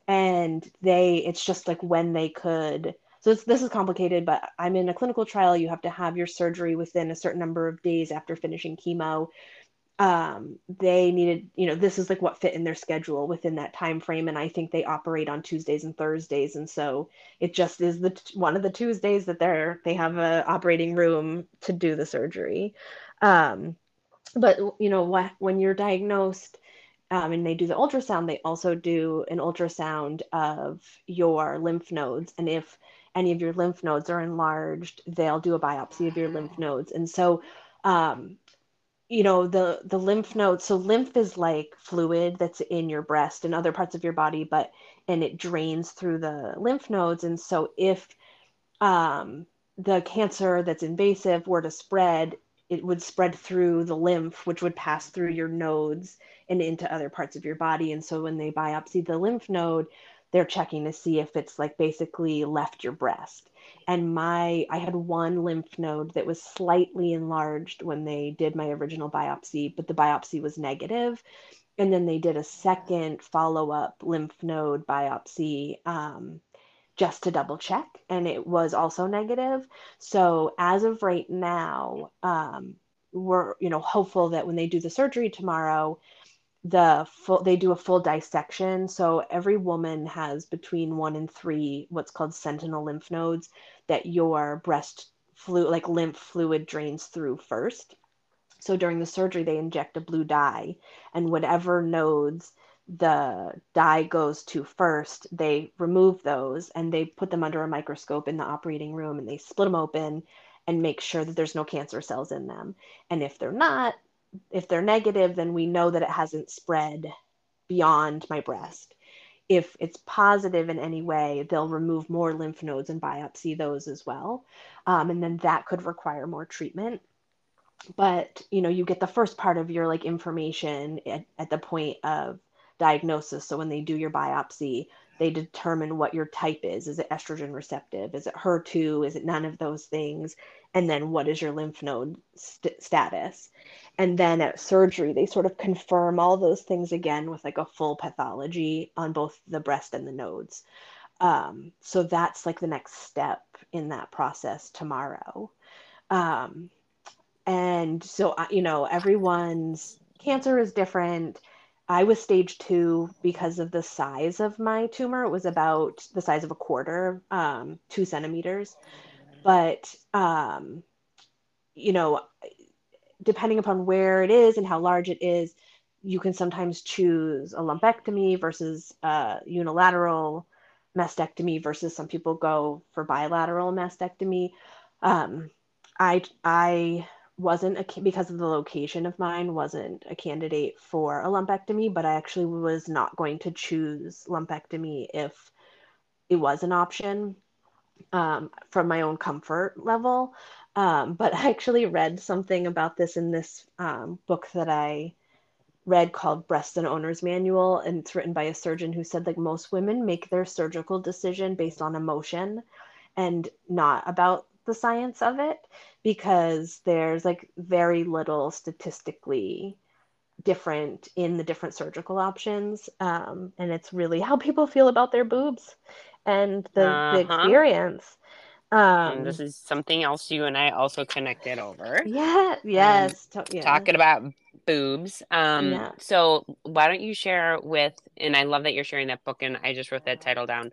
and they it's just like when they could. So this is complicated but i'm in a clinical trial. You have to have your surgery within a certain number of days after finishing chemo. Um, they needed you know this is like what fit in their schedule within that time frame and i think they operate on tuesdays and thursdays and so it just is the one of the tuesdays that they're they have a operating room to do the surgery. Um, but you know what when you're diagnosed um, and they do the ultrasound they also do an ultrasound of your lymph nodes. And if any of your lymph nodes are enlarged they'll do a biopsy of your lymph nodes. And so um, you know the the lymph nodes so lymph is like fluid that's in your breast and other parts of your body but and it drains through the lymph nodes. And so if um, the cancer that's invasive were to spread it would spread through the lymph, which would pass through your nodes and into other parts of your body. And so when they biopsy the lymph node, they're checking to see if it's like basically left your breast. And my, I had one lymph node that was slightly enlarged when they did my original biopsy, but the biopsy was negative. And then they did a second follow up lymph node biopsy um, just to double check, and it was also negative. So as of right now, um, we're you know hopeful that when they do the surgery tomorrow, the full they do a full dissection. So every woman has between one and three what's called sentinel lymph nodes that your breast fluid like lymph fluid drains through first. So during the surgery, they inject a blue dye, and whatever nodes the dye goes to first, they remove those and they put them under a microscope in the operating room and they split them open and make sure that there's no cancer cells in them. And if they're not, if they're negative, then we know that it hasn't spread beyond my breast. If it's positive in any way, they'll remove more lymph nodes and biopsy those as well. Um, and then that could require more treatment but you know you get the first part of your like information at, at the point of diagnosis. So when they do your biopsy, they determine what your type is. Is it estrogen receptive? Is it HER2? Is it none of those things? And then what is your lymph node st- status? And then at surgery, they sort of confirm all those things again with like a full pathology on both the breast and the nodes. Um, so that's like the next step in that process tomorrow. Um, and so, you know, everyone's cancer is different I was stage two because of the size of my tumor. It was about the size of a quarter, um, two centimeters. But, um, you know, depending upon where it is and how large it is, you can sometimes choose a lumpectomy versus unilateral mastectomy versus some people go for bilateral mastectomy. Um, I I wasn't a because of the location of mine wasn't a candidate for a lumpectomy but i actually was not going to choose lumpectomy if it was an option um, from my own comfort level. Um, but i actually read something about this in this um, book that i read called breast and owner's manual and it's written by a surgeon who said like most women make their surgical decision based on emotion and not about the science of it because there's like very little statistically different in the different surgical options um, and it's really how people feel about their boobs and the, uh-huh. the experience um, and this is something else you and I also connected over. Yeah, yes. Um, yeah. Talking about boobs. Um, yeah. So why don't you share with, and I love that you're sharing that book, and I just wrote that title down.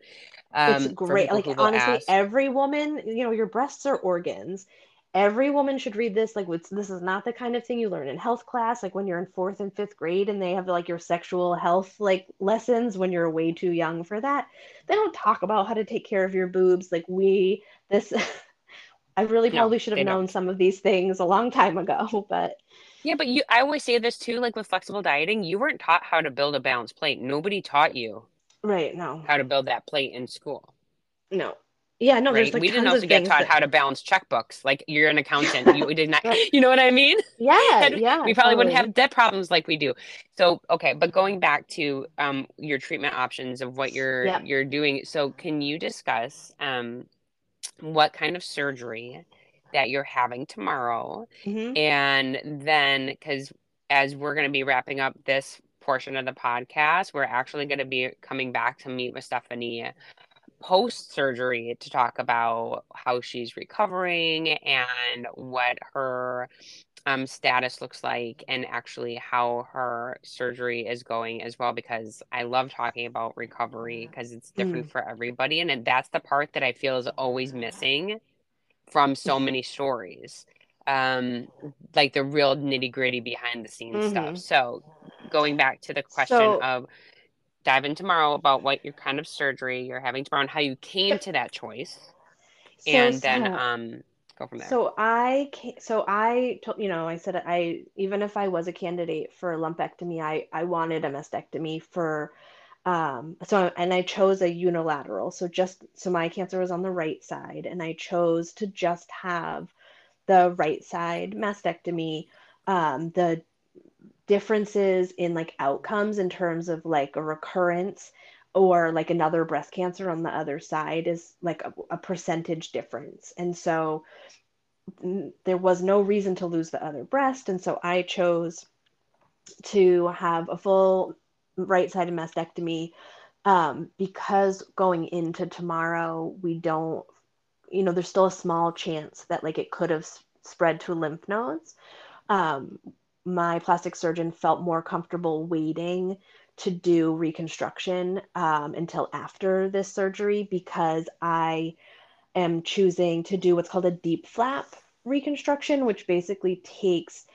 Um, it's great. Like honestly, every woman, you know, your breasts are organs. Every woman should read this. Like, this is not the kind of thing you learn in health class. Like when you're in fourth and fifth grade, and they have like your sexual health like lessons when you're way too young for that. They don't talk about how to take care of your boobs. Like we, this, I really probably no, should have known don't. some of these things a long time ago. But yeah, but you, I always say this too. Like with flexible dieting, you weren't taught how to build a balanced plate. Nobody taught you Right. No. How to build that plate in school. No. Yeah, no, right? Like we didn't also get taught that... how to balance checkbooks. Like you're an accountant, you did not, you know what I mean? Yeah, yeah. We probably totally. wouldn't have debt problems like we do. So, okay, but going back to um, your treatment options of what you're yeah. you're doing. So, can you discuss um, what kind of surgery that you're having tomorrow, mm-hmm. and then because as we're going to be wrapping up this portion of the podcast, we're actually going to be coming back to meet with Stephanie post surgery to talk about how she's recovering and what her um, status looks like and actually how her surgery is going as well because I love talking about recovery because it's different mm. for everybody and that's the part that I feel is always missing from so many stories um like the real nitty gritty behind the scenes mm-hmm. stuff so going back to the question so, of in tomorrow about what your kind of surgery you're having tomorrow and how you came to that choice. So, and then um go from there. So i so i told you know i said i even if i was a candidate for a lumpectomy i i wanted a mastectomy for um so and i chose a unilateral. So just so my cancer was on the right side and i chose to just have the right side mastectomy um the differences in like outcomes in terms of like a recurrence or like another breast cancer on the other side is like a, a percentage difference. And so there was no reason to lose the other breast. And so I chose to have a full right sided mastectomy um, because going into tomorrow, we don't, you know, there's still a small chance that like it could have spread to lymph nodes. Um, my plastic surgeon felt more comfortable waiting to do reconstruction um, until after this surgery because I am choosing to do what's called a DIEP flap reconstruction, which basically takes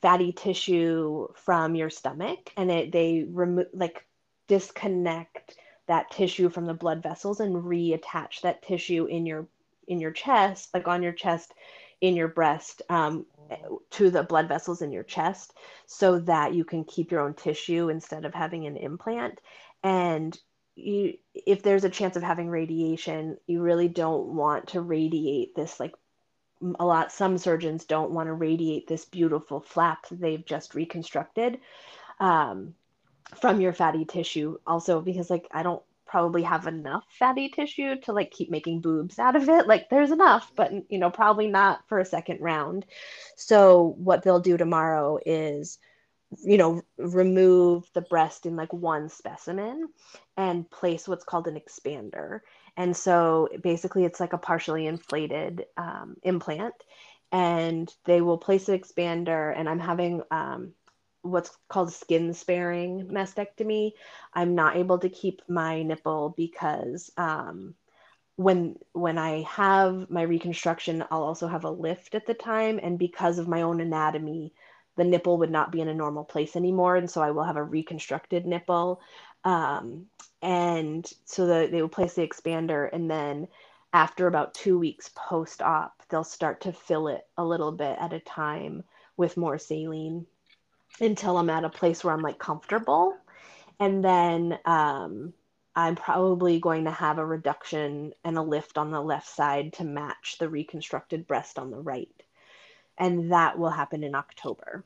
fatty tissue from your stomach and it they remove like disconnect that tissue from the blood vessels and reattach that tissue in your in your chest like on your chest in your breast um, to the blood vessels in your chest so that you can keep your own tissue instead of having an implant. And you if there's a chance of having radiation you really don't want to radiate this like a lot some surgeons don't want to radiate this beautiful flap that they've just reconstructed um, from your fatty tissue. Also because like i don't probably have enough fatty tissue to like keep making boobs out of it. Like there's enough but you know probably not for a second round. So what they'll do tomorrow is you know remove the breast in like one specimen and place what's called an expander. And so basically it's like a partially inflated um, implant and they will place an expander and i'm having um, what's called skin sparing mastectomy. I'm not able to keep my nipple because um, when when I have my reconstruction, I'll also have a lift at the time, and because of my own anatomy, the nipple would not be in a normal place anymore, and so I will have a reconstructed nipple. Um, and so the, they will place the expander, and then after about two weeks post op, they'll start to fill it a little bit at a time with more saline until I'm at a place where I'm like comfortable. And then um, I'm probably going to have a reduction and a lift on the left side to match the reconstructed breast on the right. And that will happen in October.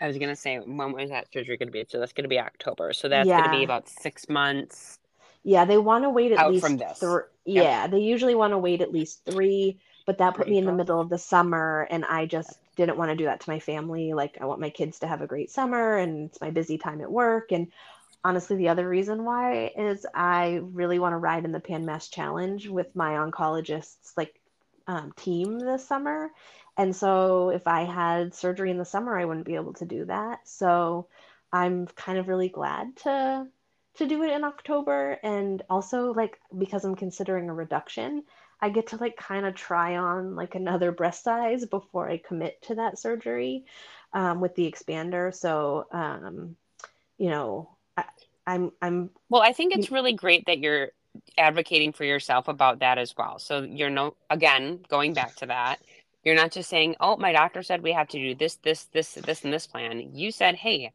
I was gonna say, when was that surgery gonna be? So that's gonna be October. So that's yeah. gonna be about six months. Yeah, they want to wait at least from this. Th- yeah, yep. they usually want to wait at least three, but that put me in the middle of the summer, and I just didn't want to do that to my family. Like, I want my kids to have a great summer, and it's my busy time at work. And honestly, the other reason why is I really want to ride in the Pan Mass Challenge with my oncologists, like, um, team this summer. And so, if I had surgery in the summer, I wouldn't be able to do that. So, I'm kind of really glad to to do it in October and also like because I'm considering a reduction I get to like kind of try on like another breast size before I commit to that surgery um, with the expander. So, um, you know, I, I'm I'm well. I think it's really great that you're advocating for yourself about that as well. So you're no again going back to that. You're not just saying, "Oh, my doctor said we have to do this, this, this, this, and this plan." You said, "Hey,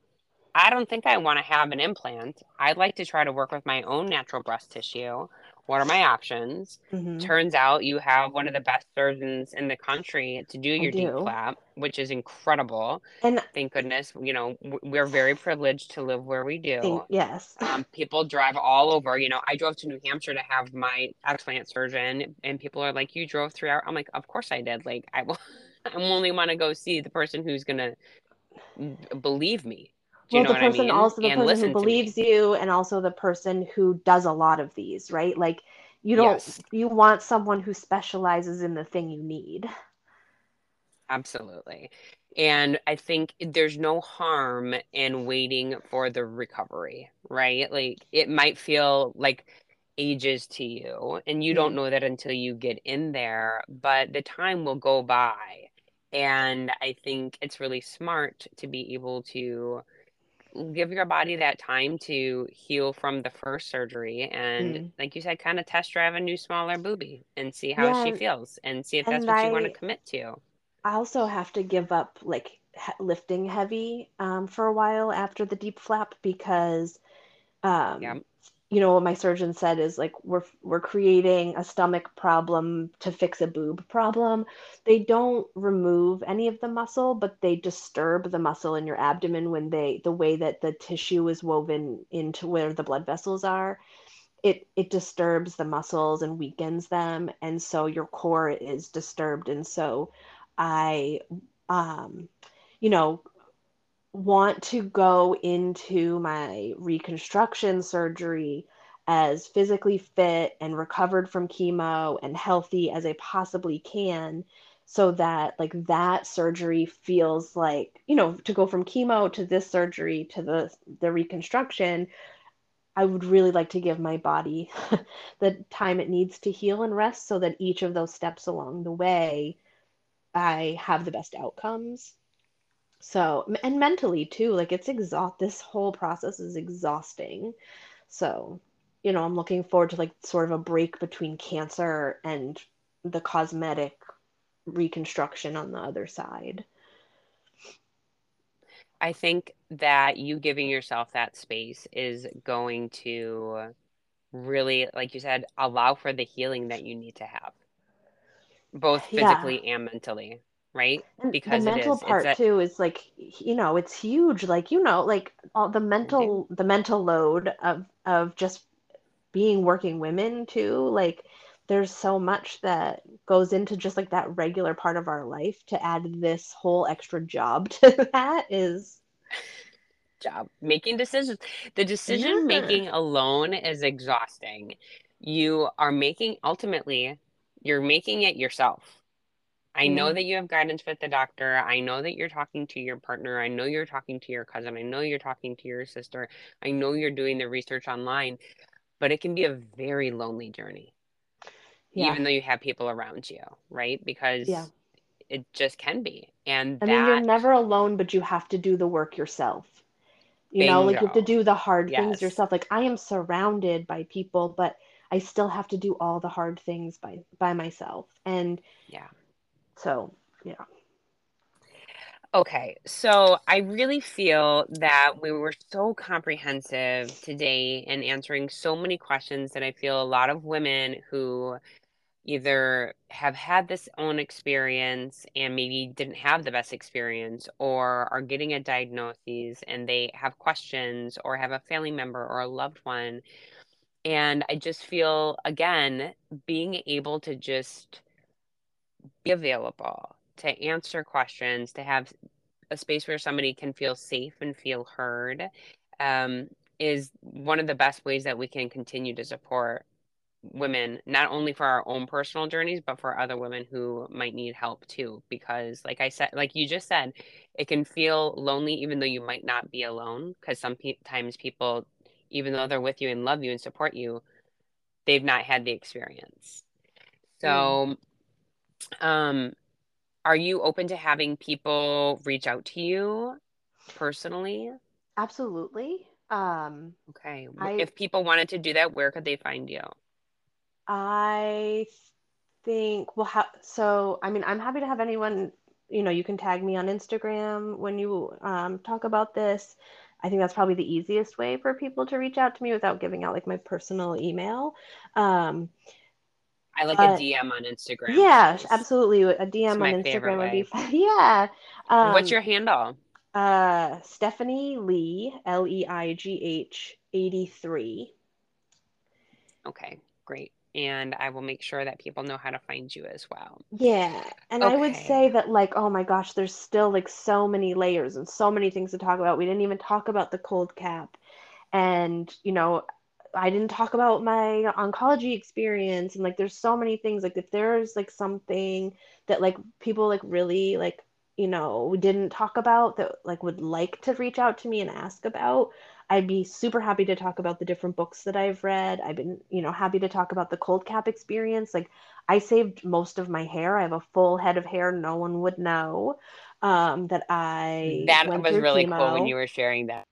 I don't think I want to have an implant. I'd like to try to work with my own natural breast tissue what are my options? Mm-hmm. Turns out you have one of the best surgeons in the country to do your DIEP flap, which is incredible. And thank goodness, you know, we're very privileged to live where we do. Thank, yes. Um, people drive all over. You know, I drove to New Hampshire to have my explant surgeon, and people are like, "You drove three hours." I'm like, "Of course I did." Like, I will. I only want to go see the person who's gonna believe me do well, the person I mean? also the and person who believes you and also the person who does a lot of these, right? Like you don't yes. you want someone who specializes in the thing you need. Absolutely. And I think there's no harm in waiting for the recovery, right? Like it might feel like ages to you and you mm-hmm. don't know that until you get in there, but the time will go by. And I think it's really smart to be able to give your body that time to heal from the first surgery and mm. like you said kind of test drive a new smaller booby and see how yeah, she feels and see if that's what I, you want to commit to. I also have to give up like lifting heavy um, for a while after the DIEP flap because um, yeah you know what my surgeon said is like we're we're creating a stomach problem to fix a boob problem. They don't remove any of the muscle but they disturb the muscle in your abdomen when they the way that the tissue is woven into where the blood vessels are it it disturbs the muscles and weakens them and so your core is disturbed. And so i um you know want to go into my reconstruction surgery as physically fit and recovered from chemo and healthy as I possibly can so that like that surgery feels like you know to go from chemo to this surgery to the the reconstruction I would really like to give my body the time it needs to heal and rest so that each of those steps along the way I have the best outcomes. So, and mentally too, like it's exhaust this whole process is exhausting. So, you know, I'm looking forward to like sort of a break between cancer and the cosmetic reconstruction on the other side. I think that you giving yourself that space is going to really, like you said, allow for the healing that you need to have, both physically yeah. and mentally, right? Because the mental part a... too is like, you know, it's huge. Like, you know, like all the mental, the mental load of of just being working women too. Like, there's so much that goes into just like that regular part of our life to add this whole extra job to that is job making decisions the decision yeah. making alone is exhausting you are making ultimately you're making it yourself i yeah. know mm-hmm. that you have guidance with the doctor i know that you're talking to your partner i know you're talking to your cousin i know you're talking to your sister i know you're doing the research online but it can be a very lonely journey yeah. even though you have people around you, right? Because yeah. it just can be. And I that, mean, you're never alone, but you have to do the work yourself. You bingo. know, like you have to do the hard yes. things yourself. Like I am surrounded by people, but I still have to do all the hard things by by myself. And yeah. So, yeah. Okay, so I really feel that we were so comprehensive today in answering so many questions that I feel a lot of women who either have had this own experience and maybe didn't have the best experience or are getting a diagnosis and they have questions or have a family member or a loved one and i just feel again being able to just be available to answer questions to have a space where somebody can feel safe and feel heard um, is one of the best ways that we can continue to support women not only for our own personal journeys but for other women who might need help too because like i said like you just said it can feel lonely even though you might not be alone because sometimes people even though they're with you and love you and support you they've not had the experience so mm. Um are you open to having people reach out to you personally absolutely um okay I, if people wanted to do that where could they find you I think well ha- so I mean I'm happy to have anyone you know you can tag me on Instagram when you um, talk about this. I think that's probably the easiest way for people to reach out to me without giving out like my personal email. Um, I like a DM on Instagram. Yeah, absolutely. A DM on Instagram would be fun. Yeah. Um, What's your handle? Uh, Stephanie Leigh, L E I G H 83. Okay, great and I will make sure that people know how to find you as well. Yeah. And okay. I would say that like oh my gosh, there's still like so many layers and so many things to talk about. We didn't even talk about the cold cap. And you know, I didn't talk about my oncology experience and like there's so many things like if there's like something that like people like really like you know didn't talk about that like would like to reach out to me and ask about I'd be super happy to talk about the different books that I've read. I've been, you know, happy to talk about the cold cap experience. Like I saved most of my hair. I have a full head of hair. No one would know um, that I. That was really chemo. cool when you were sharing that.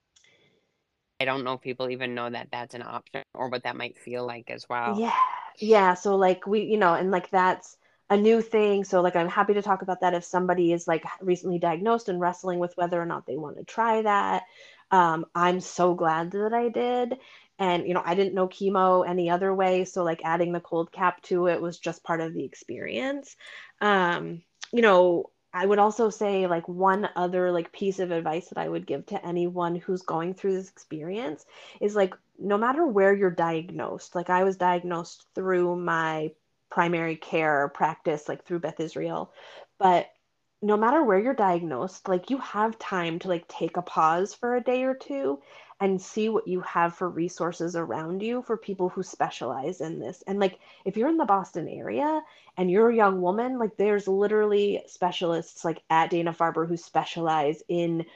I don't know if people even know that that's an option or what that might feel like as well. Yeah. Yeah. So like we, you know, and like that's a new thing. So like I'm happy to talk about that if somebody is like recently diagnosed and wrestling with whether or not they want to try that. Um, I'm so glad that I did. And, you know, I didn't know chemo any other way. So, like, adding the cold cap to it was just part of the experience. Um, you know, I would also say, like, one other, like, piece of advice that I would give to anyone who's going through this experience is, like, no matter where you're diagnosed, like, I was diagnosed through my primary care practice, like, through Beth Israel. But no matter where you're diagnosed, like you have time to like take a pause for a day or two and see what you have for resources around you for people who specialize in this. And like if you're in the Boston area and you're a young woman, like there's literally specialists like at Dana-Farber who specialize in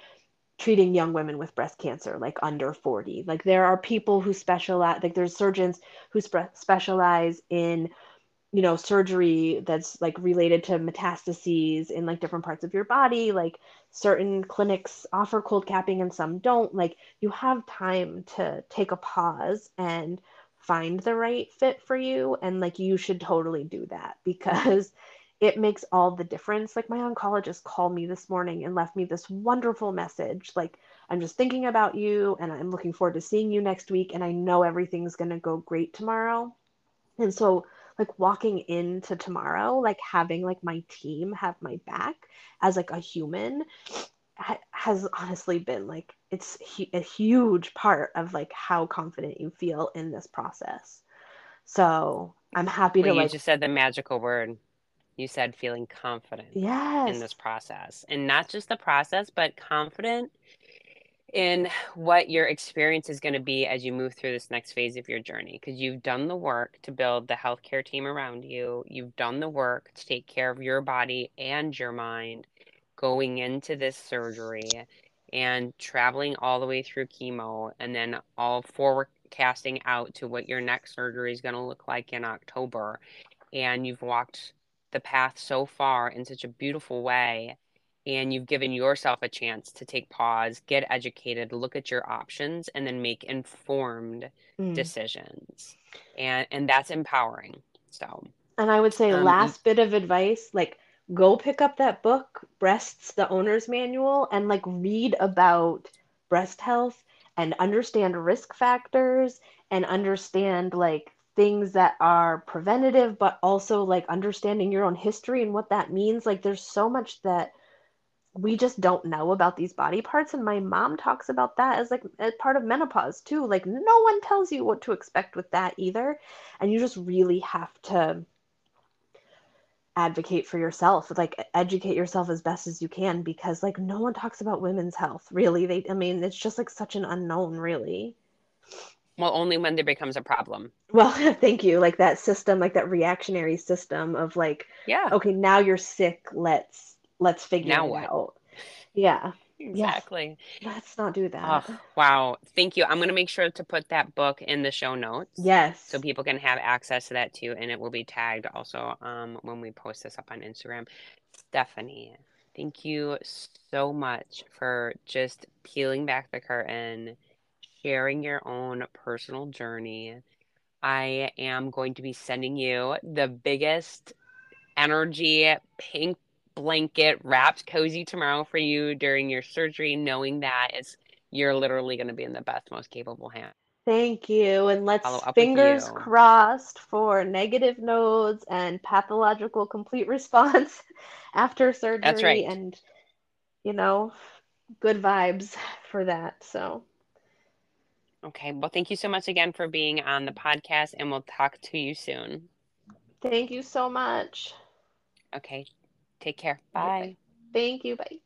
treating young women with breast cancer like under 40 like there are people who specialize like there's surgeons who spe- specialize in you know surgery that's like related to metastases in like different parts of your body like certain clinics offer cold capping and some don't like you have time to take a pause and find the right fit for you and like you should totally do that because it makes all the difference. Like my oncologist called me this morning and left me this wonderful message. Like, I'm just thinking about you and I'm looking forward to seeing you next week. And I know everything's going to go great tomorrow. And so, like, walking into tomorrow, like having like my team have my back as like a human ha- has honestly been like, it's a huge part of like how confident you feel in this process. So I'm happy well, to you like. just said the magical word you said feeling confident yes. in this process and not just the process but confident in what your experience is going to be as you move through this next phase of your journey because you've done the work to build the healthcare team around you you've done the work to take care of your body and your mind going into this surgery and traveling all the way through chemo and then all forecasting out to what your next surgery is going to look like in October. And you've walked the path so far in such a beautiful way and you've given yourself a chance to take pause, get educated, look at your options and then make informed mm. decisions. And and that's empowering. So And I would say um, last bit of advice like go pick up that book Breasts the Owner's Manual and like read about breast health and understand risk factors and understand like things that are preventative, but also like understanding your own history and what that means. Like there's so much that we just don't know about these body parts. And my mom talks about that as like a part of menopause too. Like no one tells you what to expect with that either. And you just really have to advocate for yourself like educate yourself as best as you can because like no one talks about women's health really they i mean it's just like such an unknown really well, only when there becomes a problem. Well, thank you. Like that system, like that reactionary system of like, yeah, okay, now you're sick. Let's let's figure now it what? out. Yeah. Exactly. Yes. Let's not do that. Oh, wow. Thank you. I'm going to make sure to put that book in the show notes. Yes. So people can have access to that too. And it will be tagged also um, when we post this up on Instagram. Stephanie, thank you so much for just peeling back the curtain sharing your own personal journey. I am going to be sending you the biggest energy pink blanket wrapped cozy tomorrow for you during your surgery, knowing that it's you're literally going to be in the best, most capable hands. Thank you. And let's fingers crossed for negative nodes and pathological complete response after surgery. That's right. And, you know, good vibes for that. So Okay. Well, thank you so much again for being on the podcast, and we'll talk to you soon. Thank you so much. Okay. Take care. Bye. Thank you. Bye.